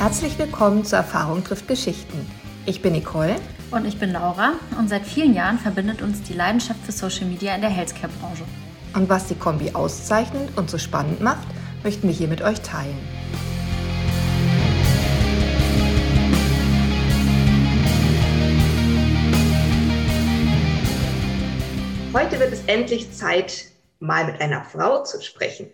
Herzlich willkommen zu Erfahrung trifft Geschichten. Ich bin Nicole. Und ich bin Laura. Und seit vielen Jahren verbindet uns die Leidenschaft für Social Media in der Healthcare-Branche. Und was die Kombi auszeichnet und so spannend macht, möchten wir hier mit euch teilen. Heute wird es endlich Zeit, mal mit einer Frau zu sprechen.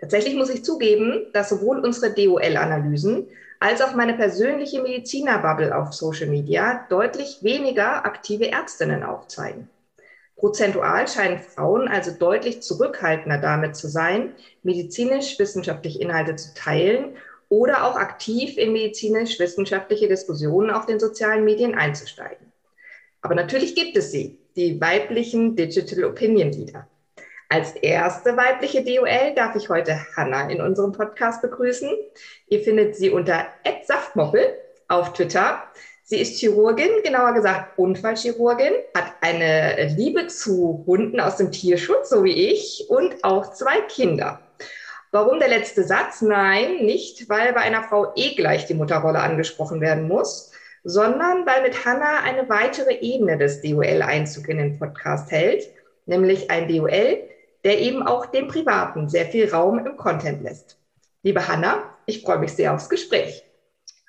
Tatsächlich muss ich zugeben, dass sowohl unsere DOL-Analysen als auch meine persönliche Medizinerbubble auf Social Media deutlich weniger aktive Ärztinnen aufzeigen. Prozentual scheinen Frauen also deutlich zurückhaltender damit zu sein, medizinisch-wissenschaftliche Inhalte zu teilen oder auch aktiv in medizinisch-wissenschaftliche Diskussionen auf den sozialen Medien einzusteigen. Aber natürlich gibt es sie, die weiblichen Digital Opinion Leader. Als erste weibliche DOL darf ich heute Hanna in unserem Podcast begrüßen. Ihr findet sie unter @saftmoppel auf Twitter. Sie ist Chirurgin, genauer gesagt Unfallchirurgin, hat eine Liebe zu Hunden aus dem Tierschutz, so wie ich, und auch zwei Kinder. Warum der letzte Satz? Nein, nicht, weil bei einer Frau eh gleich die Mutterrolle angesprochen werden muss, sondern weil mit Hanna eine weitere Ebene des DOL-Einzug in den Podcast hält, nämlich ein DOL, der eben auch dem Privaten sehr viel Raum im Content lässt. Liebe Hanna, ich freue mich sehr aufs Gespräch.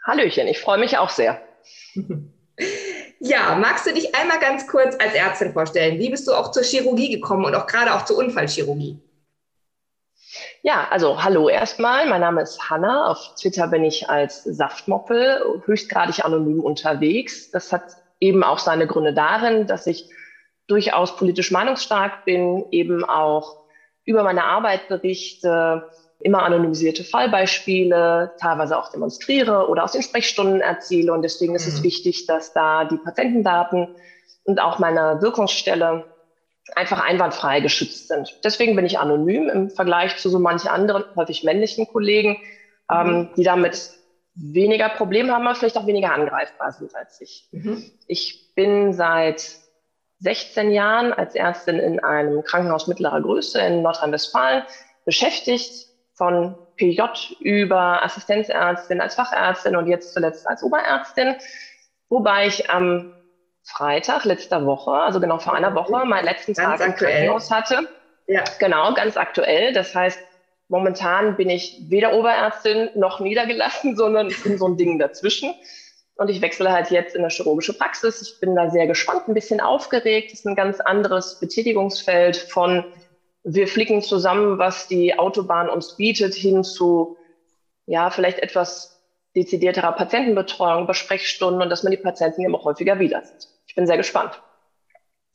Hallöchen, ich freue mich auch sehr. Ja, magst du dich einmal ganz kurz als Ärztin vorstellen? Wie bist du auch zur Chirurgie gekommen und auch gerade auch zur Unfallchirurgie? Ja, also hallo erstmal. Mein Name ist Hanna. Auf Twitter bin ich als Saftmoppel höchstgradig anonym unterwegs. Das hat eben auch seine Gründe darin, dass ich durchaus politisch meinungsstark bin, eben auch über meine Arbeit berichte, immer anonymisierte Fallbeispiele, teilweise auch demonstriere oder aus den Sprechstunden erzähle. Und deswegen ist es mhm. wichtig, dass da die Patientendaten und auch meine Wirkungsstelle einfach einwandfrei geschützt sind. Deswegen bin ich anonym im Vergleich zu so manchen anderen, häufig männlichen Kollegen, mhm. ähm, die damit weniger Probleme haben, aber vielleicht auch weniger angreifbar sind als ich. Mhm. Ich bin seit 16 Jahren als Ärztin in einem Krankenhaus mittlerer Größe in Nordrhein-Westfalen beschäftigt, von PJ über Assistenzärztin als Fachärztin und jetzt zuletzt als Oberärztin, wobei ich am Freitag letzter Woche, also genau vor einer Woche, meinen letzten ganz Tag aktuell. im Krankenhaus hatte. Ja. Genau, ganz aktuell. Das heißt, momentan bin ich weder Oberärztin noch niedergelassen, sondern ich bin so ein Ding dazwischen. Und ich wechsle halt jetzt in eine chirurgische Praxis. Ich bin da sehr gespannt, ein bisschen aufgeregt. Das ist ein ganz anderes Betätigungsfeld von wir flicken zusammen, was die Autobahn uns bietet, hin zu ja, vielleicht etwas dezidierterer Patientenbetreuung, Besprechstunden und dass man die Patienten immer häufiger wieder sieht ich bin sehr gespannt.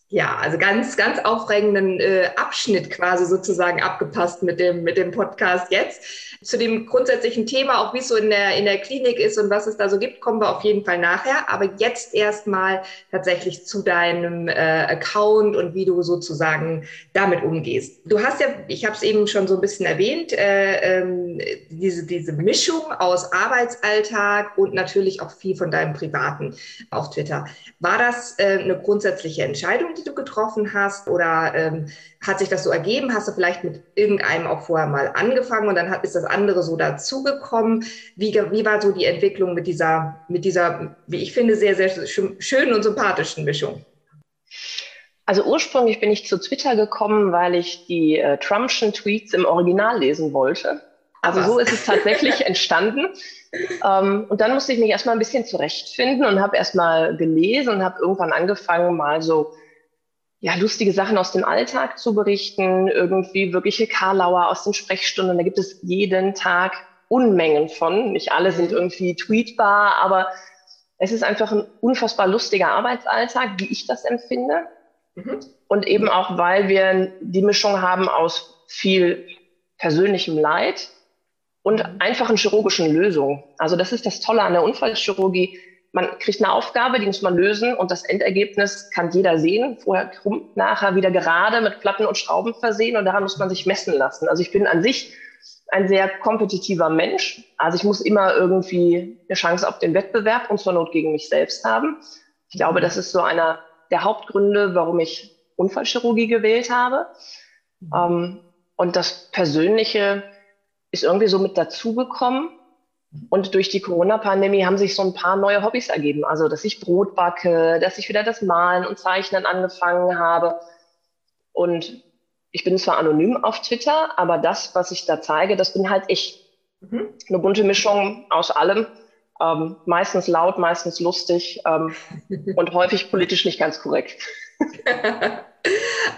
Ja, also ganz, ganz aufregenden äh, Abschnitt quasi sozusagen abgepasst mit dem, mit dem Podcast jetzt zu dem grundsätzlichen Thema, auch wie es so in der, in der Klinik ist und was es da so gibt, kommen wir auf jeden Fall nachher. Aber jetzt erstmal tatsächlich zu deinem äh, Account und wie du sozusagen damit umgehst. Du hast ja, ich habe es eben schon so ein bisschen erwähnt, äh, ähm, diese, diese Mischung aus Arbeitsalltag und natürlich auch viel von deinem Privaten auf Twitter. War das äh, eine grundsätzliche Entscheidung, die du getroffen hast oder ähm, hat sich das so ergeben? Hast du vielleicht mit irgendeinem auch vorher mal angefangen und dann hat, ist das andere so dazugekommen? Wie, wie war so die Entwicklung mit dieser, mit dieser, wie ich finde, sehr, sehr schönen und sympathischen Mischung? Also ursprünglich bin ich zu Twitter gekommen, weil ich die äh, Trumpschen Tweets im Original lesen wollte. Also so ist es tatsächlich entstanden. Ähm, und dann musste ich mich erstmal ein bisschen zurechtfinden und habe erstmal gelesen und habe irgendwann angefangen, mal so ja, lustige Sachen aus dem Alltag zu berichten, irgendwie wirkliche Karlauer aus den Sprechstunden. Da gibt es jeden Tag Unmengen von. Nicht alle sind mhm. irgendwie tweetbar, aber es ist einfach ein unfassbar lustiger Arbeitsalltag, wie ich das empfinde. Mhm. Und eben auch, weil wir die Mischung haben aus viel persönlichem Leid und mhm. einfachen chirurgischen Lösungen. Also das ist das Tolle an der Unfallchirurgie man kriegt eine Aufgabe, die muss man lösen und das Endergebnis kann jeder sehen. Vorher krumm, nachher wieder gerade mit Platten und Schrauben versehen und daran muss man sich messen lassen. Also ich bin an sich ein sehr kompetitiver Mensch. Also ich muss immer irgendwie eine Chance auf den Wettbewerb und zur Not gegen mich selbst haben. Ich glaube, das ist so einer der Hauptgründe, warum ich Unfallchirurgie gewählt habe. Ähm, und das Persönliche ist irgendwie so mit dazugekommen. Und durch die Corona-Pandemie haben sich so ein paar neue Hobbys ergeben. Also, dass ich Brot backe, dass ich wieder das Malen und Zeichnen angefangen habe. Und ich bin zwar anonym auf Twitter, aber das, was ich da zeige, das bin halt ich. Mhm. Eine bunte Mischung aus allem. Ähm, meistens laut, meistens lustig ähm, und häufig politisch nicht ganz korrekt.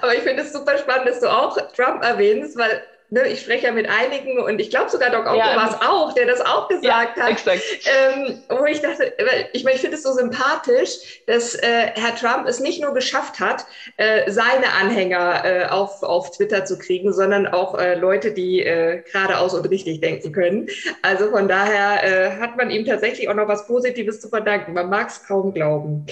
aber ich finde es super spannend, dass du auch Trump erwähnst, weil ne, ich spreche ja mit einigen und ich glaube sogar Doc Otto ja. war es auch, der das auch gesagt ja, hat. Exakt. Ähm, wo ich dachte, ich, ich finde es so sympathisch, dass äh, Herr Trump es nicht nur geschafft hat, äh, seine Anhänger äh, auf, auf Twitter zu kriegen, sondern auch äh, Leute, die äh, geradeaus und richtig denken können. Also von daher äh, hat man ihm tatsächlich auch noch was Positives zu verdanken. Man mag es kaum glauben.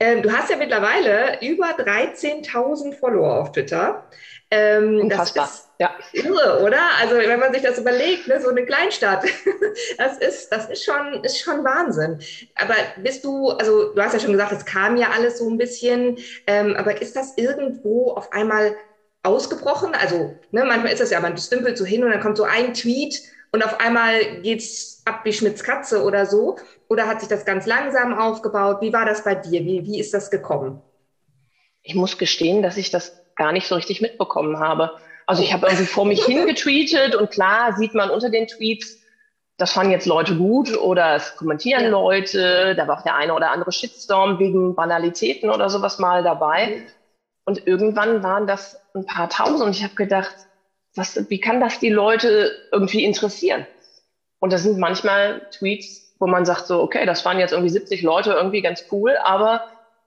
Ähm, du hast ja mittlerweile über 13.000 Follower auf Twitter. Ähm, Unfassbar. Das ist, ja. Irre, oder? Also wenn man sich das überlegt, ne, so eine Kleinstadt, das ist, das ist schon, ist schon Wahnsinn. Aber bist du, also du hast ja schon gesagt, es kam ja alles so ein bisschen, ähm, aber ist das irgendwo auf einmal ausgebrochen? Also ne, manchmal ist das ja, man stümpelt so hin und dann kommt so ein Tweet und auf einmal geht's ab wie Schmitz Katze oder so. Oder hat sich das ganz langsam aufgebaut? Wie war das bei dir? Wie, wie ist das gekommen? Ich muss gestehen, dass ich das gar nicht so richtig mitbekommen habe. Also ich habe irgendwie vor mich hingetweetet und klar sieht man unter den Tweets, das fanden jetzt Leute gut oder es kommentieren ja. Leute, da war auch der eine oder andere Shitstorm wegen Banalitäten oder sowas mal dabei. Mhm. Und irgendwann waren das ein paar tausend und ich habe gedacht, was, wie kann das die Leute irgendwie interessieren? Und das sind manchmal Tweets, wo man sagt so, okay, das waren jetzt irgendwie 70 Leute, irgendwie ganz cool, aber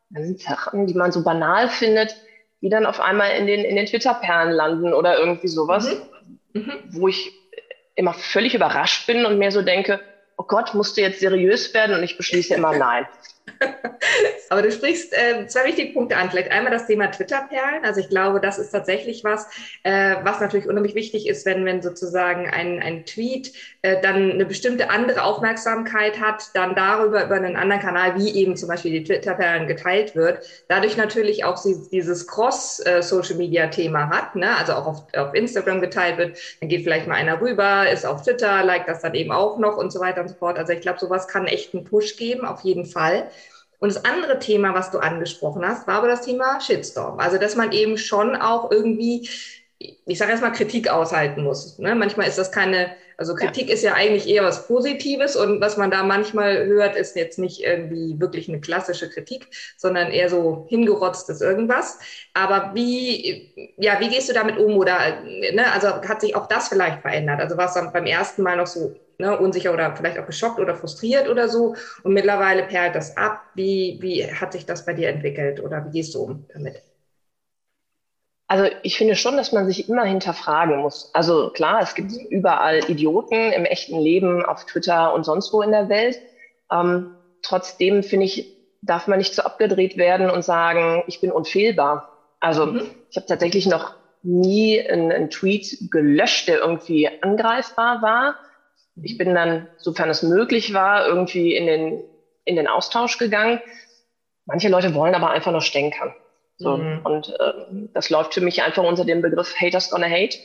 dann sind Sachen, die man so banal findet, die dann auf einmal in den, in den Twitter-Perlen landen oder irgendwie sowas, mhm. Mhm. wo ich immer völlig überrascht bin und mir so denke, oh Gott, musst du jetzt seriös werden? Und ich beschließe immer nein. Aber du sprichst äh, zwei wichtige Punkte an. Vielleicht einmal das Thema Twitter-Perlen. Also ich glaube, das ist tatsächlich was, äh, was natürlich unheimlich wichtig ist, wenn, wenn sozusagen ein, ein Tweet äh, dann eine bestimmte andere Aufmerksamkeit hat, dann darüber über einen anderen Kanal, wie eben zum Beispiel die Twitter-Perlen geteilt wird, dadurch natürlich auch sie, dieses Cross-Social-Media-Thema hat, ne? also auch auf, auf Instagram geteilt wird, dann geht vielleicht mal einer rüber, ist auf Twitter, liked das dann eben auch noch und so weiter und so fort. Also ich glaube, sowas kann echt einen Push geben, auf jeden Fall. Und das andere Thema, was du angesprochen hast, war aber das Thema Shitstorm. Also, dass man eben schon auch irgendwie, ich sage erstmal, Kritik aushalten muss. Ne? Manchmal ist das keine, also Kritik ja. ist ja eigentlich eher was Positives und was man da manchmal hört, ist jetzt nicht irgendwie wirklich eine klassische Kritik, sondern eher so hingerotztes irgendwas. Aber wie, ja, wie gehst du damit um? Oder, ne, also hat sich auch das vielleicht verändert? Also war es dann beim ersten Mal noch so ne, unsicher oder vielleicht auch geschockt oder frustriert oder so. Und mittlerweile perlt das ab. Wie, wie hat sich das bei dir entwickelt oder wie gehst du um damit? Also ich finde schon, dass man sich immer hinterfragen muss. Also klar, es gibt überall Idioten im echten Leben, auf Twitter und sonst wo in der Welt. Ähm, trotzdem finde ich, darf man nicht so abgedreht werden und sagen, ich bin unfehlbar. Also mhm. ich habe tatsächlich noch nie einen, einen Tweet gelöscht, der irgendwie angreifbar war. Ich bin dann, sofern es möglich war, irgendwie in den, in den Austausch gegangen. Manche Leute wollen aber einfach nur stänkern. So, mhm. Und äh, das läuft für mich einfach unter dem Begriff Haters gonna hate.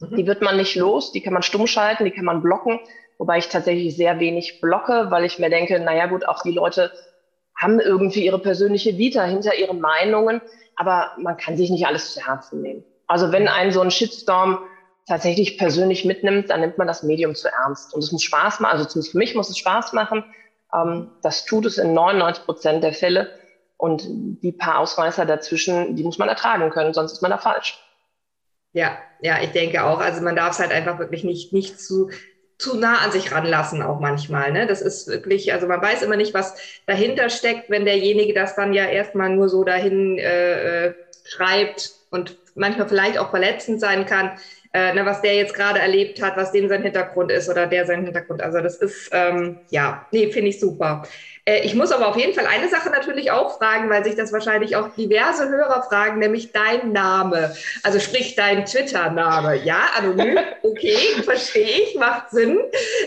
Mhm. Die wird man nicht los, die kann man stumm schalten, die kann man blocken, wobei ich tatsächlich sehr wenig blocke, weil ich mir denke, naja gut, auch die Leute haben irgendwie ihre persönliche Vita hinter ihren Meinungen, aber man kann sich nicht alles zu Herzen nehmen. Also wenn ein so ein Shitstorm tatsächlich persönlich mitnimmt, dann nimmt man das Medium zu ernst. Und es muss Spaß machen, also zumindest für mich muss es Spaß machen. Ähm, das tut es in 99 Prozent der Fälle. Und die paar Ausreißer dazwischen, die muss man ertragen können, sonst ist man da falsch. Ja, ja, ich denke auch. Also man darf es halt einfach wirklich nicht, nicht zu, zu nah an sich ranlassen, auch manchmal. Ne? Das ist wirklich, also man weiß immer nicht, was dahinter steckt, wenn derjenige das dann ja erstmal nur so dahin äh, äh schreibt und manchmal vielleicht auch verletzend sein kann äh, ne, was der jetzt gerade erlebt hat, was dem sein Hintergrund ist oder der sein Hintergrund. Also das ist, ähm, ja, nee, finde ich super. Äh, ich muss aber auf jeden Fall eine Sache natürlich auch fragen, weil sich das wahrscheinlich auch diverse Hörer fragen, nämlich dein Name. Also sprich dein Twitter-Name. Ja, anonym, okay, verstehe ich, macht Sinn.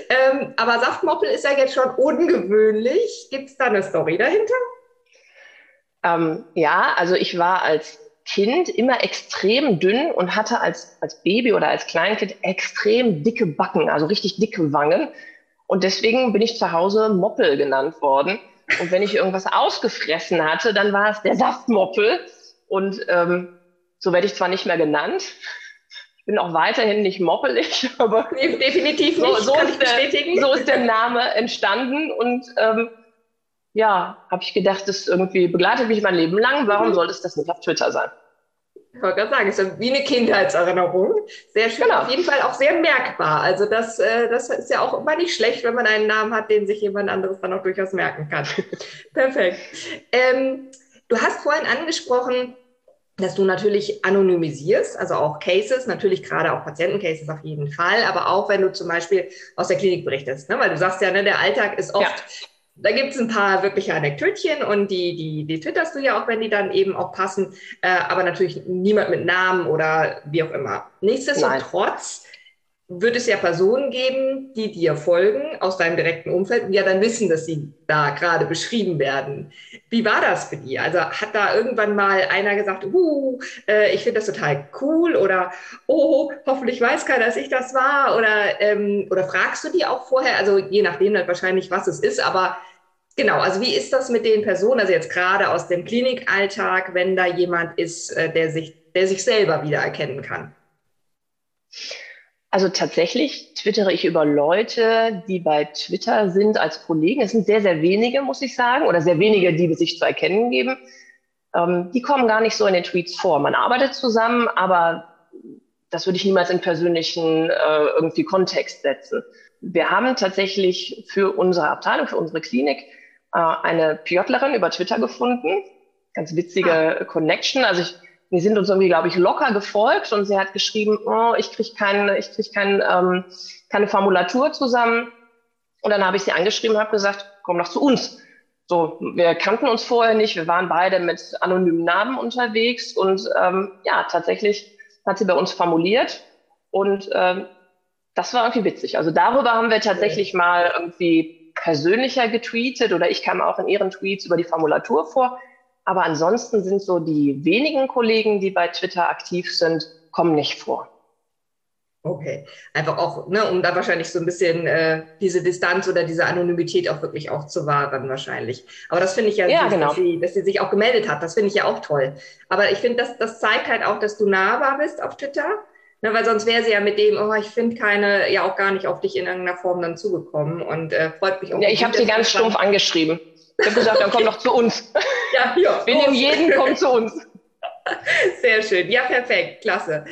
Ähm, aber Saftmoppel ist ja jetzt schon ungewöhnlich. Gibt es da eine Story dahinter? Ähm, ja, also ich war als Kind immer extrem dünn und hatte als, als Baby oder als Kleinkind extrem dicke Backen, also richtig dicke Wangen. Und deswegen bin ich zu Hause Moppel genannt worden. Und wenn ich irgendwas ausgefressen hatte, dann war es der Saftmoppel. Und ähm, so werde ich zwar nicht mehr genannt, ich bin auch weiterhin nicht moppelig, aber definitiv nicht. So, so, ist der, so, ist der, Name entstanden und ähm, ja, habe ich gedacht, das irgendwie begleitet mich mein Leben lang. Warum mhm. sollte es das nicht auf Twitter sein? Ich wollte gerade sagen, es ist wie eine Kindheitserinnerung. Sehr schön, genau. auf jeden Fall auch sehr merkbar. Also das, äh, das ist ja auch immer nicht schlecht, wenn man einen Namen hat, den sich jemand anderes dann auch durchaus merken kann. Perfekt. Ähm, du hast vorhin angesprochen, dass du natürlich anonymisierst, also auch Cases, natürlich gerade auch Patientencases auf jeden Fall, aber auch wenn du zum Beispiel aus der Klinik berichtest, ne? weil du sagst ja, ne, der Alltag ist oft ja da gibt es ein paar wirkliche Anekdötchen und die, die, die twitterst du ja auch, wenn die dann eben auch passen, äh, aber natürlich niemand mit Namen oder wie auch immer. Nichtsdestotrotz. Wird es ja Personen geben, die dir folgen aus deinem direkten Umfeld und ja dann wissen, dass sie da gerade beschrieben werden. Wie war das für die? Also hat da irgendwann mal einer gesagt, uh, ich finde das total cool oder oh, hoffentlich weiß keiner, dass ich das war oder, ähm, oder fragst du die auch vorher? Also je nachdem dann wahrscheinlich, was es ist, aber Genau, also wie ist das mit den Personen, also jetzt gerade aus dem Klinikalltag, wenn da jemand ist, äh, der sich, der sich selber wiedererkennen kann? Also tatsächlich twittere ich über Leute, die bei Twitter sind als Kollegen. Es sind sehr, sehr wenige, muss ich sagen, oder sehr wenige, die sich zu erkennen geben. Ähm, die kommen gar nicht so in den Tweets vor. Man arbeitet zusammen, aber das würde ich niemals in persönlichen äh, irgendwie Kontext setzen. Wir haben tatsächlich für unsere Abteilung, für unsere Klinik äh, eine Piotlerin über Twitter gefunden. Ganz witzige ah. Connection. Also ich, wir sind uns irgendwie, glaube ich, locker gefolgt und sie hat geschrieben, oh, ich kriege keine, ich krieg kein, ähm, keine Formulatur zusammen. Und dann habe ich sie angeschrieben und habe gesagt, komm doch zu uns. So, wir kannten uns vorher nicht, wir waren beide mit anonymen Namen unterwegs und ähm, ja, tatsächlich hat sie bei uns formuliert und ähm, das war irgendwie witzig. Also darüber haben wir tatsächlich mal irgendwie persönlicher getweetet oder ich kam auch in ihren Tweets über die Formulatur vor. Aber ansonsten sind so die wenigen Kollegen, die bei Twitter aktiv sind, kommen nicht vor. Okay, einfach auch, ne, um da wahrscheinlich so ein bisschen äh, diese Distanz oder diese Anonymität auch wirklich auch zu wahren, wahrscheinlich. Aber das finde ich ja, ja süß, genau. dass, sie, dass sie sich auch gemeldet hat. Das finde ich ja auch toll. Aber ich finde, das, das zeigt halt auch, dass du nahbar bist auf Twitter Ne, weil sonst wäre sie ja mit dem, oh, ich finde keine, ja auch gar nicht auf dich in irgendeiner Form dann zugekommen und äh, freut mich auch. Ja, ich habe sie ganz stumpf angeschrieben. Ich habe gesagt, dann komm doch zu uns. Ja, ja. Wir nehmen jeden, komm zu uns. Sehr schön. Ja, perfekt. Klasse.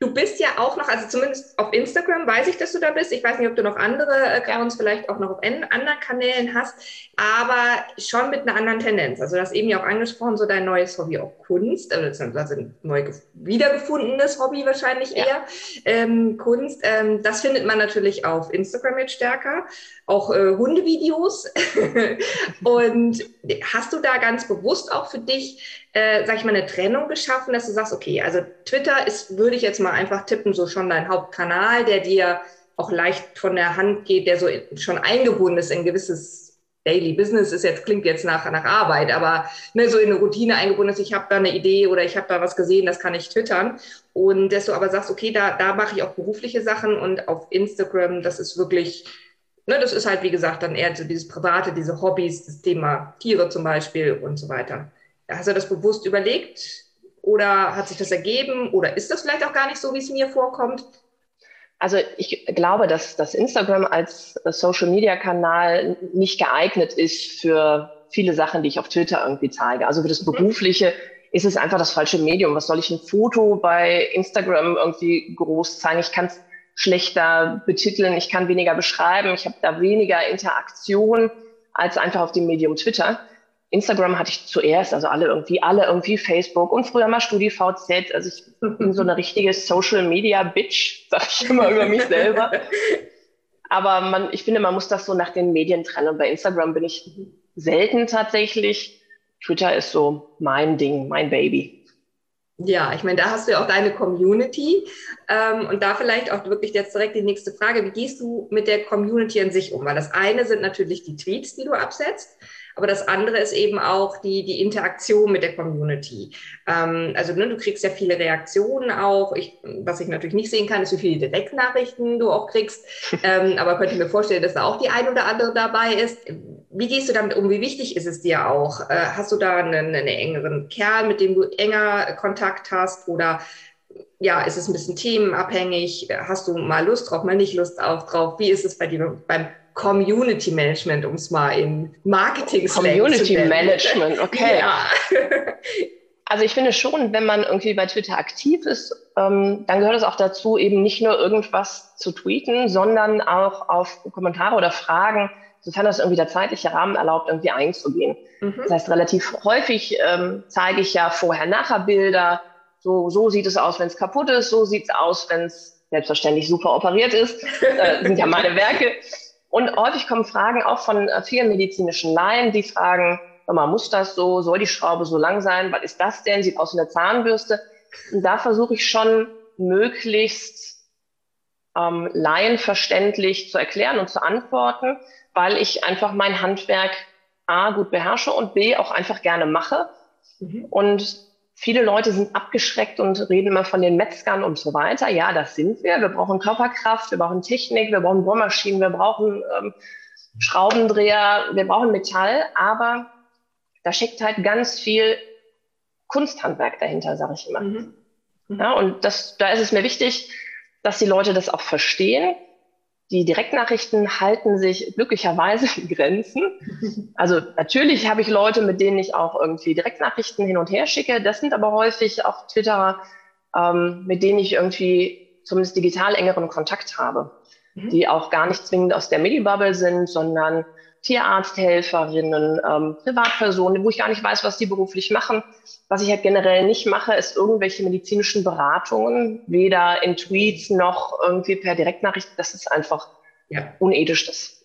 Du bist ja auch noch, also zumindest auf Instagram weiß ich, dass du da bist. Ich weiß nicht, ob du noch andere Accounts vielleicht auch noch auf anderen Kanälen hast, aber schon mit einer anderen Tendenz. Also du hast eben ja auch angesprochen, so dein neues Hobby auch Kunst, also ein neu wiedergefundenes Hobby wahrscheinlich eher, ja. ähm, Kunst. Ähm, das findet man natürlich auf Instagram jetzt stärker, auch äh, Hundevideos. Und hast du da ganz bewusst auch für dich äh, sag ich mal, eine Trennung geschaffen, dass du sagst, okay, also Twitter ist, würde ich jetzt mal einfach tippen, so schon dein Hauptkanal, der dir auch leicht von der Hand geht, der so schon eingebunden ist in gewisses Daily Business ist jetzt klingt jetzt nach nach Arbeit, aber ne, so in eine Routine eingebunden ist. Ich habe da eine Idee oder ich habe da was gesehen, das kann ich twittern. Und dass du aber sagst, okay, da da mache ich auch berufliche Sachen und auf Instagram, das ist wirklich Ne, das ist halt, wie gesagt, dann eher so dieses Private, diese Hobbys, das Thema Tiere zum Beispiel und so weiter. Hast du das bewusst überlegt oder hat sich das ergeben oder ist das vielleicht auch gar nicht so, wie es mir vorkommt? Also ich glaube, dass, dass Instagram als Social-Media-Kanal nicht geeignet ist für viele Sachen, die ich auf Twitter irgendwie zeige. Also für das mhm. Berufliche ist es einfach das falsche Medium. Was soll ich ein Foto bei Instagram irgendwie groß zeigen? Ich kann es schlechter betiteln, ich kann weniger beschreiben, ich habe da weniger Interaktion als einfach auf dem Medium Twitter. Instagram hatte ich zuerst, also alle irgendwie, alle irgendwie Facebook und früher mal StudiVZ. Also ich bin so eine richtige Social Media Bitch, sag ich immer über mich selber. Aber man, ich finde, man muss das so nach den Medien trennen. Und bei Instagram bin ich selten tatsächlich. Twitter ist so mein Ding, mein Baby. Ja, ich meine, da hast du ja auch deine Community. Ähm, und da vielleicht auch wirklich jetzt direkt die nächste Frage. Wie gehst du mit der Community an sich um? Weil das eine sind natürlich die Tweets, die du absetzt. Aber das andere ist eben auch die, die Interaktion mit der Community. Ähm, also ne, du kriegst ja viele Reaktionen auch. Ich, was ich natürlich nicht sehen kann, ist, wie viele Direktnachrichten du auch kriegst. Ähm, aber könnte mir vorstellen, dass da auch die ein oder andere dabei ist. Wie gehst du damit um? Wie wichtig ist es dir auch? Äh, hast du da einen, einen engeren Kerl, mit dem du enger Kontakt hast oder ja, ist es ein bisschen themenabhängig? Hast du mal Lust drauf, mal nicht Lust auf drauf? Wie ist es bei dir beim Community Management, um es mal in marketing Community Management, okay. Ja. Also ich finde schon, wenn man irgendwie bei Twitter aktiv ist, ähm, dann gehört es auch dazu, eben nicht nur irgendwas zu tweeten, sondern auch auf Kommentare oder Fragen, sofern das irgendwie der zeitliche Rahmen erlaubt, irgendwie einzugehen. Mhm. Das heißt, relativ häufig ähm, zeige ich ja Vorher-Nachher-Bilder, so, so sieht es aus, wenn es kaputt ist, so sieht es aus, wenn es selbstverständlich super operiert ist. Äh, sind ja meine Werke. Und häufig kommen Fragen auch von äh, vielen medizinischen Laien, die fragen, mal, muss das so, soll die Schraube so lang sein, was ist das denn, sieht aus wie eine Zahnbürste. Und da versuche ich schon möglichst ähm, laienverständlich zu erklären und zu antworten, weil ich einfach mein Handwerk A gut beherrsche und B auch einfach gerne mache. Mhm. Und Viele Leute sind abgeschreckt und reden immer von den Metzgern und so weiter. Ja, das sind wir. Wir brauchen Körperkraft, wir brauchen Technik, wir brauchen Bohrmaschinen, wir brauchen ähm, Schraubendreher, wir brauchen Metall. Aber da steckt halt ganz viel Kunsthandwerk dahinter, sage ich immer. Mhm. Mhm. Ja, und das, da ist es mir wichtig, dass die Leute das auch verstehen die Direktnachrichten halten sich glücklicherweise in Grenzen. Also natürlich habe ich Leute, mit denen ich auch irgendwie Direktnachrichten hin und her schicke. Das sind aber häufig auch Twitterer, ähm, mit denen ich irgendwie zumindest digital engeren Kontakt habe, mhm. die auch gar nicht zwingend aus der Medibubble sind, sondern Tierarzthelferinnen, ähm, Privatpersonen, wo ich gar nicht weiß, was die beruflich machen. Was ich halt generell nicht mache, ist irgendwelche medizinischen Beratungen, weder in Tweets noch irgendwie per Direktnachricht. Das ist einfach ja. unethisch. Das,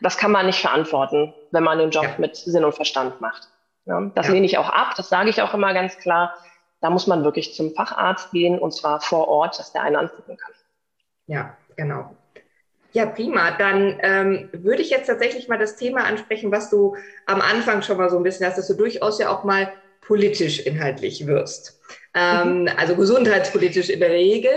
das kann man nicht verantworten, wenn man den Job ja. mit Sinn und Verstand macht. Ja, das lehne ich auch ab, das sage ich auch immer ganz klar. Da muss man wirklich zum Facharzt gehen und zwar vor Ort, dass der einen angucken kann. Ja, genau. Ja, prima. Dann ähm, würde ich jetzt tatsächlich mal das Thema ansprechen, was du am Anfang schon mal so ein bisschen hast, dass du durchaus ja auch mal politisch inhaltlich wirst. Ähm, mhm. Also gesundheitspolitisch in der Regel,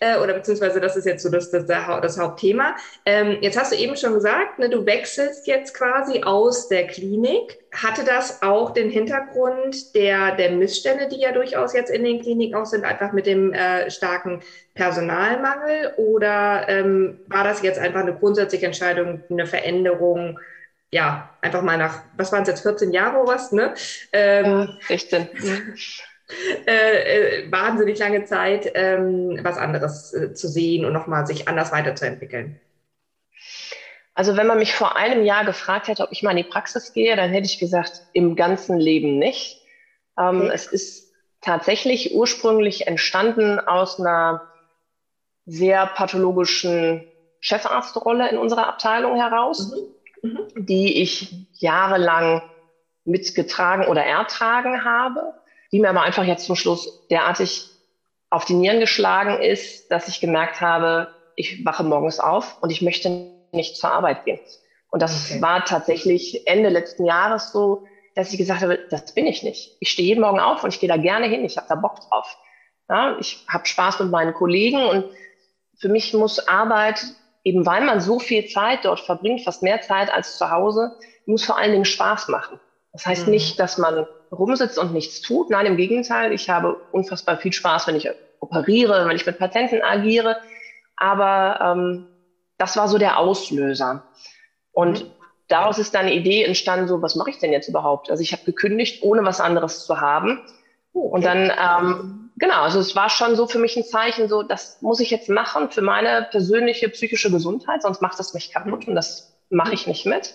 äh, oder beziehungsweise das ist jetzt so das, das, das Hauptthema. Ähm, jetzt hast du eben schon gesagt, ne, du wechselst jetzt quasi aus der Klinik. Hatte das auch den Hintergrund der, der Missstände, die ja durchaus jetzt in den Kliniken auch sind, einfach mit dem äh, starken Personalmangel? Oder ähm, war das jetzt einfach eine grundsätzliche Entscheidung, eine Veränderung? ja, einfach mal nach, was waren es jetzt, 14 Jahre oder was, ne? Ähm, ja, 16. Äh, äh, wahnsinnig lange Zeit, ähm, was anderes äh, zu sehen und nochmal sich anders weiterzuentwickeln. Also wenn man mich vor einem Jahr gefragt hätte, ob ich mal in die Praxis gehe, dann hätte ich gesagt, im ganzen Leben nicht. Ähm, okay. Es ist tatsächlich ursprünglich entstanden aus einer sehr pathologischen Chefarztrolle in unserer Abteilung heraus. Mhm mhm. die ich jahrelang mitgetragen oder ertragen habe, die mir aber einfach jetzt zum Schluss derartig auf die Nieren geschlagen ist, dass ich gemerkt habe, ich wache morgens auf und ich möchte nicht zur Arbeit gehen. Und das okay. war tatsächlich Ende letzten Jahres so, dass ich gesagt habe, das bin ich nicht. Ich stehe jeden Morgen auf und ich gehe da gerne hin. Ich habe da Bock drauf. Ja, ich habe Spaß mit meinen Kollegen und für mich muss Arbeit eben weil man so viel Zeit dort verbringt, fast mehr Zeit als zu Hause, muss vor allen Dingen Spaß machen. Das heißt mhm. nicht, dass man rumsitzt und nichts tut. Nein, im Gegenteil. Ich habe unfassbar viel Spaß, wenn ich operiere, wenn ich mit Patienten agiere. Aber ähm, das war so der Auslöser. Und mhm. daraus ist dann eine Idee entstanden, so, was mache ich denn jetzt überhaupt? Also ich habe gekündigt, ohne was anderes zu haben. Oh, okay. Und dann ähm, genau, also es war schon so für mich ein Zeichen, so, das muss ich jetzt machen für meine persönliche psychische Gesundheit, sonst macht das mich kaputt und das mache ich nicht mit.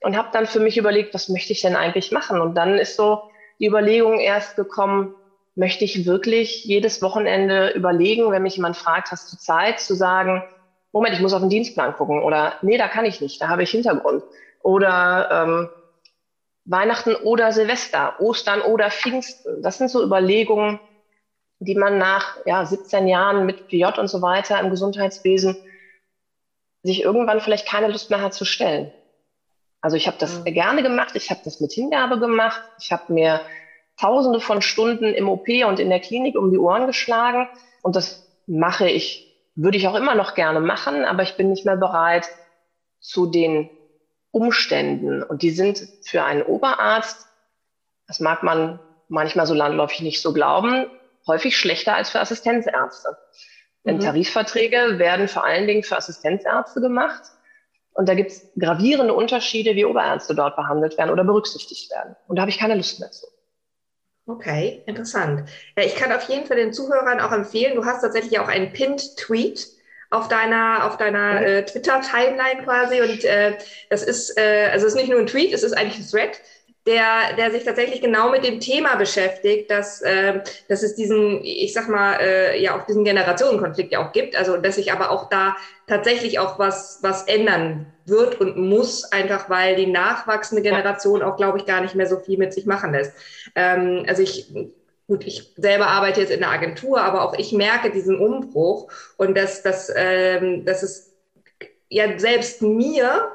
Und habe dann für mich überlegt, was möchte ich denn eigentlich machen? Und dann ist so die Überlegung erst gekommen, möchte ich wirklich jedes Wochenende überlegen, wenn mich jemand fragt, hast du Zeit, zu sagen, Moment, ich muss auf den Dienstplan gucken oder nee, da kann ich nicht, da habe ich Hintergrund. Oder ähm, Weihnachten oder Silvester, Ostern oder Pfingsten. Das sind so Überlegungen, die man nach ja, 17 Jahren mit PJ und so weiter im Gesundheitswesen sich irgendwann vielleicht keine Lust mehr hat zu stellen. Also ich habe das mhm. gerne gemacht, ich habe das mit Hingabe gemacht, ich habe mir tausende von Stunden im OP und in der Klinik um die Ohren geschlagen und das mache ich, würde ich auch immer noch gerne machen, aber ich bin nicht mehr bereit zu den Umständen und die sind für einen Oberarzt, das mag man manchmal so landläufig nicht so glauben, häufig schlechter als für Assistenzärzte. Denn mhm. Tarifverträge werden vor allen Dingen für Assistenzärzte gemacht. Und da gibt es gravierende Unterschiede, wie Oberärzte dort behandelt werden oder berücksichtigt werden. Und da habe ich keine Lust mehr zu. Okay, interessant. Ja, ich kann auf jeden Fall den Zuhörern auch empfehlen, du hast tatsächlich auch einen Pinned-Tweet auf deiner, auf deiner äh, Twitter-Timeline quasi. Und äh, das ist, äh, also es ist nicht nur ein Tweet, es ist eigentlich ein Thread der, der sich tatsächlich genau mit dem Thema beschäftigt, dass, äh, dass es diesen, ich sag mal, äh, ja auch diesen Generationenkonflikt ja auch gibt, also dass sich aber auch da tatsächlich auch was, was ändern wird und muss, einfach weil die nachwachsende Generation auch, glaube ich, gar nicht mehr so viel mit sich machen lässt. Ähm, also ich gut, ich selber arbeite jetzt in der Agentur, aber auch ich merke diesen Umbruch und dass, dass, ähm, dass es ja selbst mir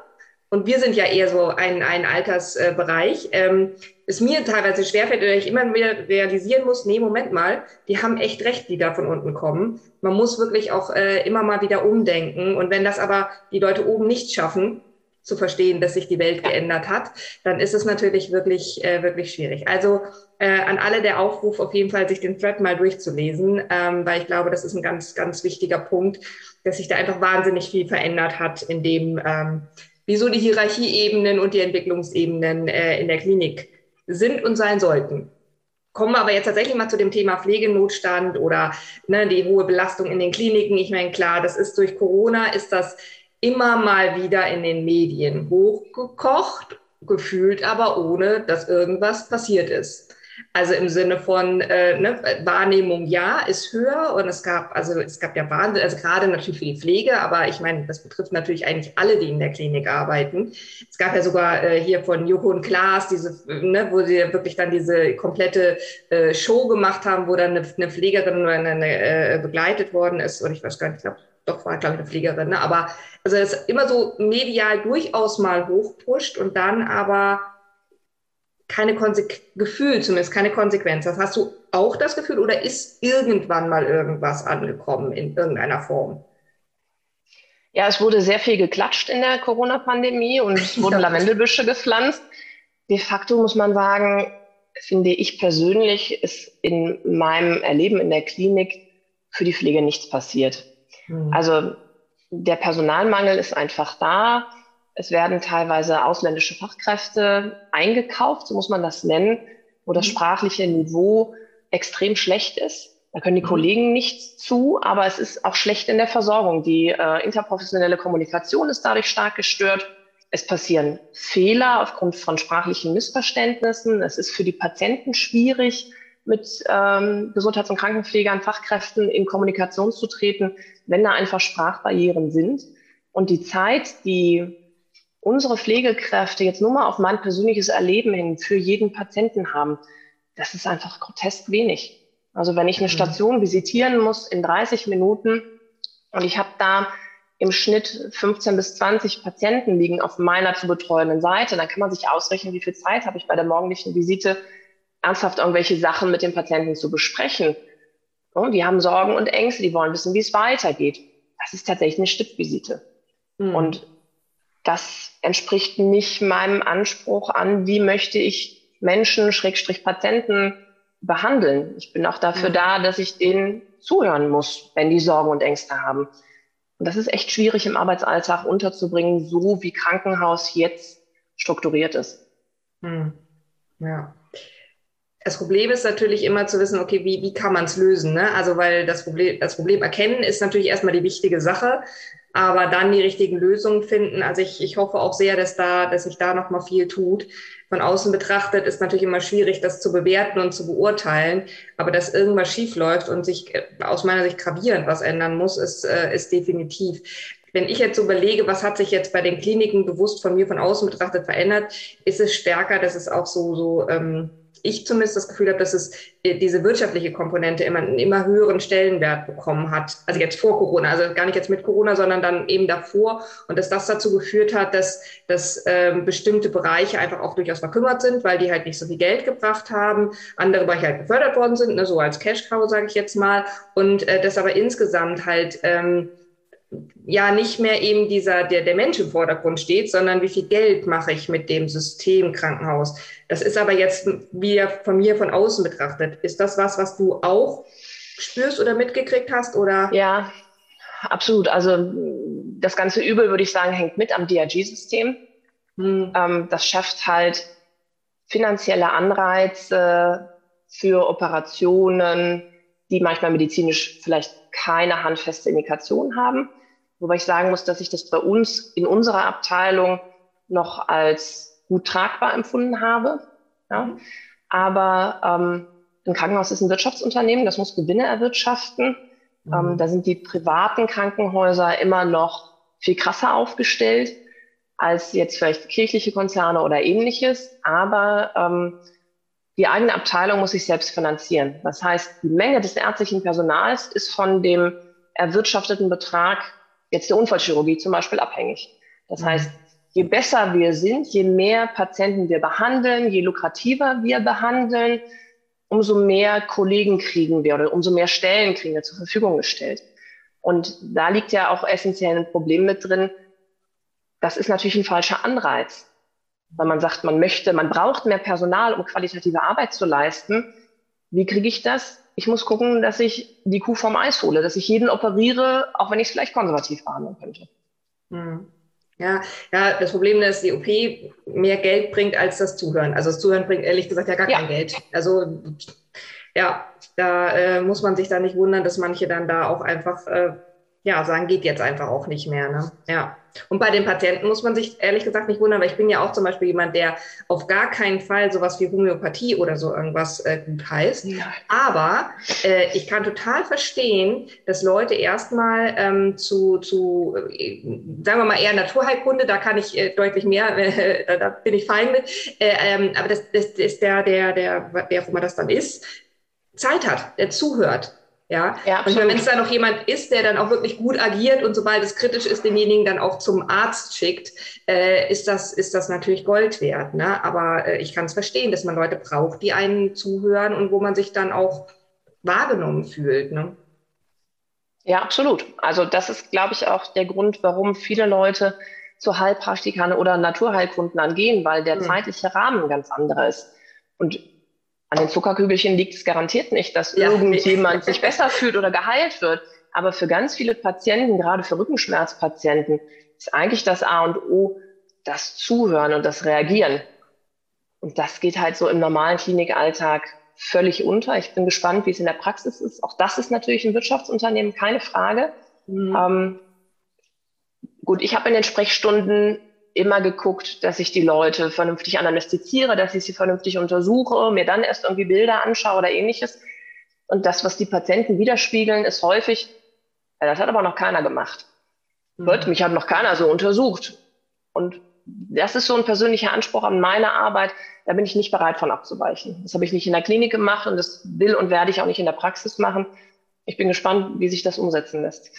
und wir sind ja eher so ein, ein Altersbereich, ähm, es mir teilweise schwerfällt oder ich immer wieder realisieren muss, nee, Moment mal, die haben echt recht, die da von unten kommen. Man muss wirklich auch äh, immer mal wieder umdenken. Und wenn das aber die Leute oben nicht schaffen, zu verstehen, dass sich die Welt geändert hat, dann ist es natürlich wirklich, äh, wirklich schwierig. Also äh, an alle der Aufruf, auf jeden Fall sich den Thread mal durchzulesen, ähm, weil ich glaube, das ist ein ganz, ganz wichtiger Punkt, dass sich da einfach wahnsinnig viel verändert hat in dem, ähm, wieso die Hierarchieebenen und die Entwicklungsebenen äh, in der Klinik sind und sein sollten. Kommen wir aber jetzt tatsächlich mal zu dem Thema Pflegenotstand oder ne, die hohe Belastung in den Kliniken. Ich meine, klar, das ist durch Corona, ist das immer mal wieder in den Medien hochgekocht, gefühlt aber ohne, dass irgendwas passiert ist. Also im Sinne von äh, ne, Wahrnehmung ja, ist höher und es gab, also es gab ja Wahnsinn, also gerade natürlich für die Pflege, aber ich meine, das betrifft natürlich eigentlich alle, die in der Klinik arbeiten. Es gab ja sogar äh, hier von Joko und Klaas diese, ne, wo sie wirklich dann diese komplette äh, Show gemacht haben, wo dann eine, eine Pflegerin eine, äh, begleitet worden ist, oder ich weiß gar nicht, ich glaube, doch war, glaube ich, eine Pflegerin, ne? aber also es immer so medial durchaus mal hochpusht und dann aber keine Konsequenz, Gefühl zumindest, keine Konsequenz. Das hast du auch das Gefühl oder ist irgendwann mal irgendwas angekommen in irgendeiner Form? Ja, es wurde sehr viel geklatscht in der Corona-Pandemie und es wurden Lavendelbüsche gepflanzt. De facto muss man sagen, finde ich persönlich, ist in meinem Erleben in der Klinik für die Pflege nichts passiert. Mhm. Also der Personalmangel ist einfach da. Es werden teilweise ausländische Fachkräfte eingekauft, so muss man das nennen, wo das mhm. sprachliche Niveau extrem schlecht ist. Da können die mhm. Kollegen nichts zu, aber es ist auch schlecht in der Versorgung. Die äh, interprofessionelle Kommunikation ist dadurch stark gestört. Es passieren Fehler aufgrund von sprachlichen Missverständnissen. Es ist für die Patienten schwierig, mit ähm, Gesundheits- und Krankenpflegern, Fachkräften in Kommunikation zu treten, wenn da einfach Sprachbarrieren sind. Und die Zeit, die unsere Pflegekräfte jetzt nur mal auf mein persönliches Erleben hin für jeden Patienten haben, das ist einfach grotesk wenig. Also wenn ich eine mhm. Station visitieren muss in 30 Minuten und ich habe da im Schnitt 15 bis 20 Patienten liegen auf meiner zu betreuenden Seite, dann kann man sich ausrechnen, wie viel Zeit habe ich bei der morgendlichen Visite, ernsthaft irgendwelche Sachen mit dem Patienten zu besprechen. Und die haben Sorgen und Ängste, die wollen wissen, wie es weitergeht. Das ist tatsächlich eine Stippvisite. Mhm. Und das entspricht nicht meinem Anspruch an, wie möchte ich Menschen, Schrägstrich Patienten behandeln. Ich bin auch dafür mhm. da, dass ich denen zuhören muss, wenn die Sorgen und Ängste haben. Und das ist echt schwierig im Arbeitsalltag unterzubringen, so wie Krankenhaus jetzt strukturiert ist. Mhm. Ja. Das Problem ist natürlich immer zu wissen, okay, wie, wie kann man es lösen? Ne? Also, weil das Problem, das Problem erkennen ist natürlich erstmal die wichtige Sache aber dann die richtigen Lösungen finden. Also ich, ich hoffe auch sehr, dass da, dass sich da noch mal viel tut. Von außen betrachtet ist natürlich immer schwierig, das zu bewerten und zu beurteilen. Aber dass irgendwas schief läuft und sich äh, aus meiner Sicht gravierend was ändern muss, ist, äh, ist definitiv. Wenn ich jetzt überlege, was hat sich jetzt bei den Kliniken bewusst von mir von außen betrachtet verändert, ist es stärker, dass es auch so, so ähm, ich zumindest das Gefühl habe, dass es äh, diese wirtschaftliche Komponente immer einen immer höheren Stellenwert bekommen hat. Also jetzt vor Corona, also gar nicht jetzt mit Corona, sondern dann eben davor. Und dass das dazu geführt hat, dass, dass ähm, bestimmte Bereiche einfach auch durchaus verkümmert sind, weil die halt nicht so viel Geld gebracht haben. Andere Bereiche halt gefördert worden sind, ne, so als Cash-Cow, sage ich jetzt mal. Und äh, das aber insgesamt halt ähm, ja nicht mehr eben dieser, der, der Mensch im Vordergrund steht, sondern wie viel Geld mache ich mit dem System Krankenhaus. Das ist aber jetzt wie von mir von außen betrachtet. Ist das was, was du auch spürst oder mitgekriegt hast? Oder? Ja, absolut. Also das ganze Übel, würde ich sagen, hängt mit am DRG-System. Hm. Ähm, das schafft halt finanzielle Anreize für Operationen, die manchmal medizinisch vielleicht keine handfeste Indikation haben. Wobei ich sagen muss, dass ich das bei uns in unserer Abteilung noch als gut tragbar empfunden habe. Ja. Mhm. Aber ähm, ein Krankenhaus ist ein Wirtschaftsunternehmen, das muss Gewinne erwirtschaften. Mhm. Ähm, da sind die privaten Krankenhäuser immer noch viel krasser aufgestellt als jetzt vielleicht kirchliche Konzerne oder ähnliches. Aber ähm, die eigene Abteilung muss sich selbst finanzieren. Das heißt, die Menge des ärztlichen Personals ist von dem erwirtschafteten Betrag jetzt der Unfallchirurgie zum Beispiel abhängig. Das mhm. heißt, je besser wir sind, je mehr Patienten wir behandeln, je lukrativer wir behandeln, umso mehr Kollegen kriegen wir oder umso mehr Stellen kriegen wir zur Verfügung gestellt. Und da liegt ja auch essentiell ein Problem mit drin. Das ist natürlich ein falscher Anreiz, weil man sagt, man möchte, man braucht mehr Personal, um qualitative Arbeit zu leisten. Wie kriege ich das? Ich muss gucken, dass ich die Kuh vom Eis hole, dass ich jeden operiere, auch wenn ich es vielleicht konservativ behandeln könnte. Hm. Ja, ja, das Problem ist, dass die OP mehr Geld bringt als das Zuhören. Also das Zuhören bringt ehrlich gesagt ja gar ja. kein Geld. Also ja, da äh, muss man sich da nicht wundern, dass manche dann da auch einfach äh, ja sagen, geht jetzt einfach auch nicht mehr. Ne? Ja. Und bei den Patienten muss man sich ehrlich gesagt nicht wundern, weil ich bin ja auch zum Beispiel jemand, der auf gar keinen Fall sowas wie Homöopathie oder so irgendwas äh, gut heißt. Ja. Aber äh, ich kann total verstehen, dass Leute erstmal ähm, zu, zu äh, sagen wir mal eher Naturheilkunde, da kann ich äh, deutlich mehr, äh, da bin ich fein mit. Äh, ähm, aber das, das ist der, der, der, wer auch immer das dann ist, Zeit hat, der zuhört ja, ja und wenn es da noch jemand ist, der dann auch wirklich gut agiert und sobald es kritisch ist, denjenigen dann auch zum Arzt schickt, äh, ist, das, ist das natürlich Gold wert. Ne? Aber äh, ich kann es verstehen, dass man Leute braucht, die einen zuhören und wo man sich dann auch wahrgenommen fühlt. Ne? Ja, absolut. Also das ist, glaube ich, auch der Grund, warum viele Leute zu Heilpraktikern oder Naturheilkunden angehen, weil der mhm. zeitliche Rahmen ganz anderer ist. Und an den Zuckerkügelchen liegt es garantiert nicht, dass ja, irgendjemand sich besser fühlt oder geheilt wird. Aber für ganz viele Patienten, gerade für Rückenschmerzpatienten, ist eigentlich das A und O das Zuhören und das Reagieren. Und das geht halt so im normalen Klinikalltag völlig unter. Ich bin gespannt, wie es in der Praxis ist. Auch das ist natürlich ein Wirtschaftsunternehmen, keine Frage. Mhm. Ähm, gut, ich habe in den Sprechstunden immer geguckt, dass ich die Leute vernünftig anästhesiere, dass ich sie vernünftig untersuche, mir dann erst irgendwie Bilder anschaue oder ähnliches. Und das, was die Patienten widerspiegeln, ist häufig, ja, das hat aber noch keiner gemacht. Mhm. Gut, mich hat noch keiner so untersucht. Und das ist so ein persönlicher Anspruch an meine Arbeit. Da bin ich nicht bereit von abzuweichen. Das habe ich nicht in der Klinik gemacht und das will und werde ich auch nicht in der Praxis machen. Ich bin gespannt, wie sich das umsetzen lässt.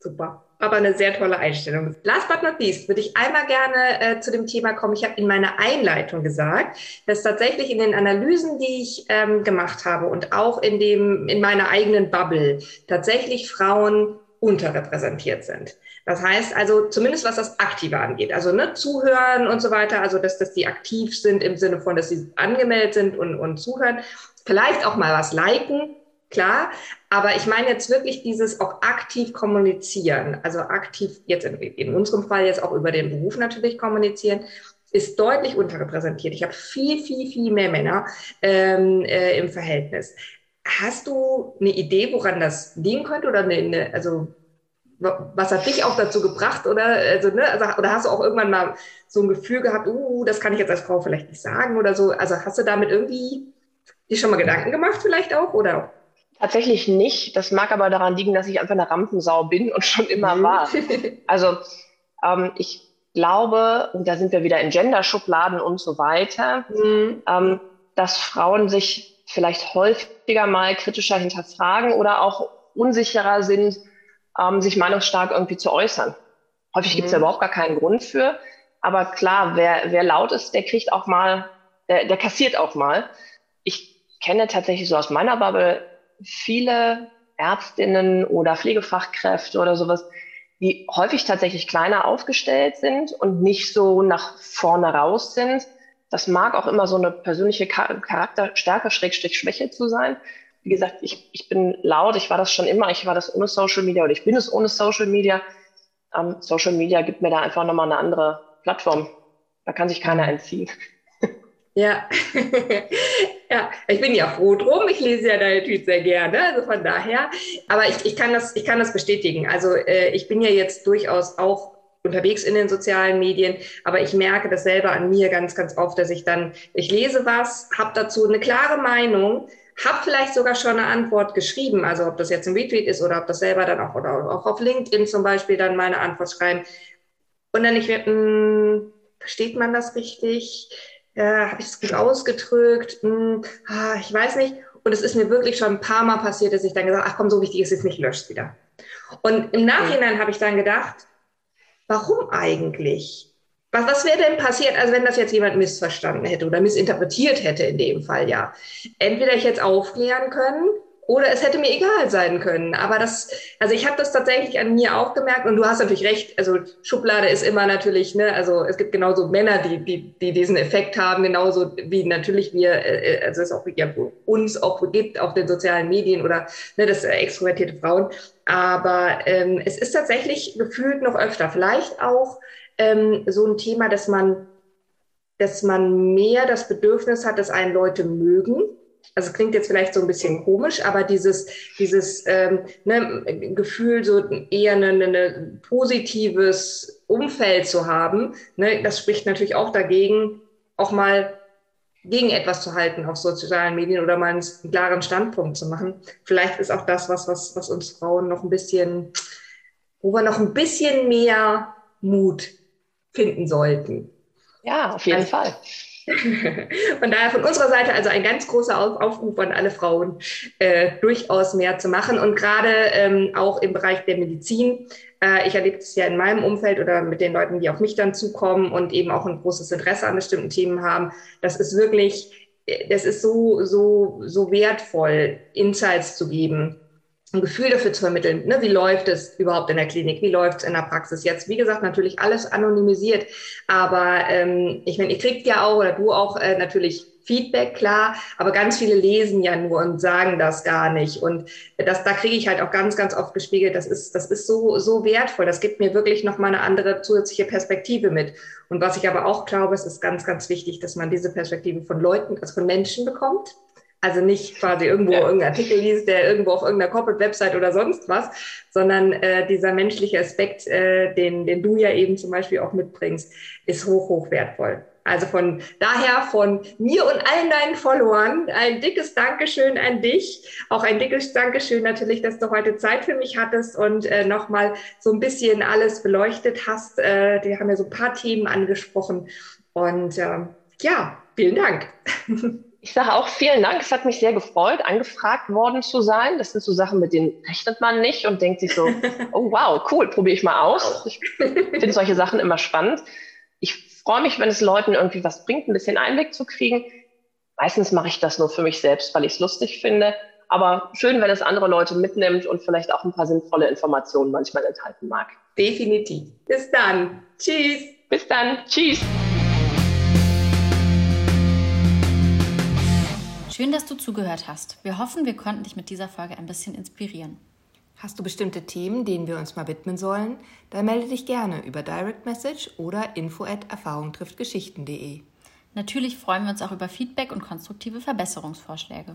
Super aber eine sehr tolle Einstellung. Last but not least würde ich einmal gerne äh, zu dem Thema kommen. Ich habe in meiner Einleitung gesagt, dass tatsächlich in den Analysen, die ich ähm, gemacht habe und auch in dem in meiner eigenen Bubble tatsächlich Frauen unterrepräsentiert sind. Das heißt also, zumindest was das Aktive angeht, also ne, zuhören und so weiter, also dass, dass die aktiv sind im Sinne von, dass sie angemeldet sind und, und zuhören, vielleicht auch mal was liken, klar. Aber ich meine jetzt wirklich dieses auch aktiv kommunizieren, also aktiv jetzt in, in unserem Fall jetzt auch über den Beruf natürlich kommunizieren, ist deutlich unterrepräsentiert. Ich habe viel, viel, viel mehr Männer ähm, äh, im Verhältnis. Hast du eine Idee, woran das liegen könnte oder eine, eine, also was hat dich auch dazu gebracht oder also ne, also, oder hast du auch irgendwann mal so ein Gefühl gehabt, uh, das kann ich jetzt als Frau vielleicht nicht sagen oder so? Also hast du damit irgendwie dir schon mal Gedanken gemacht vielleicht auch oder? Tatsächlich nicht. Das mag aber daran liegen, dass ich einfach eine Rampensau bin und schon immer mhm. war. Also ähm, ich glaube, und da sind wir wieder in Gender-Schubladen und so weiter, mhm. ähm, dass Frauen sich vielleicht häufiger mal kritischer hinterfragen oder auch unsicherer sind, ähm, sich meinungsstark irgendwie zu äußern. Häufig mhm. gibt es ja überhaupt gar keinen Grund für. Aber klar, wer, wer laut ist, der kriegt auch mal, der, der kassiert auch mal. Ich kenne tatsächlich so aus meiner Bubble viele Ärztinnen oder Pflegefachkräfte oder sowas, die häufig tatsächlich kleiner aufgestellt sind und nicht so nach vorne raus sind. Das mag auch immer so eine persönliche Charakterstärke, Schrägstrich Schwäche zu sein. Wie gesagt, ich, ich bin laut, ich war das schon immer, ich war das ohne Social Media oder ich bin es ohne Social Media. Ähm, Social Media gibt mir da einfach nochmal eine andere Plattform. Da kann sich keiner entziehen. Ja. ja, ich bin ja froh drum. Ich lese ja deine Tweets sehr gerne, also von daher. Aber ich, ich, kann, das, ich kann das bestätigen. Also äh, ich bin ja jetzt durchaus auch unterwegs in den sozialen Medien, aber ich merke das selber an mir ganz, ganz oft, dass ich dann, ich lese was, habe dazu eine klare Meinung, habe vielleicht sogar schon eine Antwort geschrieben, also ob das jetzt ein Retweet ist oder ob das selber dann auch, oder auch auf LinkedIn zum Beispiel dann meine Antwort schreiben. Und dann ich werde, hm, versteht man das richtig? Äh, Habe ich es gut ausgedrückt? Hm, ah, ich weiß nicht. Und es ist mir wirklich schon ein paar Mal passiert, dass ich dann gesagt ach komm, so wichtig ist es nicht, löscht wieder. Und im Nachhinein habe ich dann gedacht, warum eigentlich? Was, was wäre denn passiert, also wenn das jetzt jemand missverstanden hätte oder missinterpretiert hätte in dem Fall, ja. Entweder ich jetzt aufklären können oder es hätte mir egal sein können. Aber das, also ich habe das tatsächlich an mir auch gemerkt und du hast natürlich recht, also Schublade ist immer natürlich, ne, also es gibt genauso Männer, die, die, die diesen Effekt haben, genauso wie natürlich wir, äh, also es auch ja, uns auch gibt auf den sozialen Medien oder ne, das äh, extrovertierte Frauen. Aber ähm, es ist tatsächlich gefühlt noch öfter, vielleicht auch ähm, so ein Thema, dass man, dass man mehr das Bedürfnis hat, dass einen Leute mögen. Also klingt jetzt vielleicht so ein bisschen komisch, aber dieses, dieses ähm, ne, Gefühl, so eher ein positives Umfeld zu haben, ne, das spricht natürlich auch dagegen, auch mal gegen etwas zu halten auf sozialen Medien oder mal einen klaren Standpunkt zu machen. Vielleicht ist auch das was, was, was uns Frauen noch ein bisschen, wo wir noch ein bisschen mehr Mut finden sollten. Ja, auf jeden also, Fall. Von daher von unserer Seite also ein ganz großer Aufruf an alle Frauen, äh, durchaus mehr zu machen und gerade ähm, auch im Bereich der Medizin. Äh, ich erlebe es ja in meinem Umfeld oder mit den Leuten, die auf mich dann zukommen und eben auch ein großes Interesse an bestimmten Themen haben. Das ist wirklich, äh, das ist so, so, so wertvoll, Insights zu geben ein Gefühl dafür zu vermitteln, ne, wie läuft es überhaupt in der Klinik, wie läuft es in der Praxis jetzt. Wie gesagt, natürlich alles anonymisiert, aber ähm, ich meine, ihr kriegt ja auch oder du auch äh, natürlich Feedback, klar, aber ganz viele lesen ja nur und sagen das gar nicht. Und das, da kriege ich halt auch ganz, ganz oft gespiegelt, das ist, das ist so, so wertvoll. Das gibt mir wirklich nochmal eine andere zusätzliche Perspektive mit. Und was ich aber auch glaube, es ist ganz, ganz wichtig, dass man diese Perspektive von Leuten, also von Menschen bekommt also nicht quasi irgendwo ja. irgendein Artikel liest, der irgendwo auf irgendeiner Corporate-Website oder sonst was, sondern äh, dieser menschliche Aspekt, äh, den, den du ja eben zum Beispiel auch mitbringst, ist hoch, hoch wertvoll. Also von daher von mir und allen deinen Followern ein dickes Dankeschön an dich. Auch ein dickes Dankeschön natürlich, dass du heute Zeit für mich hattest und äh, nochmal so ein bisschen alles beleuchtet hast. Äh, wir haben ja so ein paar Themen angesprochen. Und äh, ja, vielen Dank. Ich sage auch vielen Dank. Es hat mich sehr gefreut, angefragt worden zu sein. Das sind so Sachen, mit denen rechnet man nicht und denkt sich so, oh wow, cool, probiere ich mal aus. Ich finde solche Sachen immer spannend. Ich freue mich, wenn es Leuten irgendwie was bringt, ein bisschen Einblick zu kriegen. Meistens mache ich das nur für mich selbst, weil ich es lustig finde. Aber schön, wenn es andere Leute mitnimmt und vielleicht auch ein paar sinnvolle Informationen manchmal enthalten mag. Definitiv. Bis dann. Tschüss. Bis dann. Tschüss. Schön, dass du zugehört hast. Wir hoffen, wir konnten dich mit dieser Folge ein bisschen inspirieren. Hast du bestimmte Themen, denen wir uns mal widmen sollen? Dann melde dich gerne über Direct Message oder info at erfahrungtrifftgeschichten.de. Natürlich freuen wir uns auch über Feedback und konstruktive Verbesserungsvorschläge.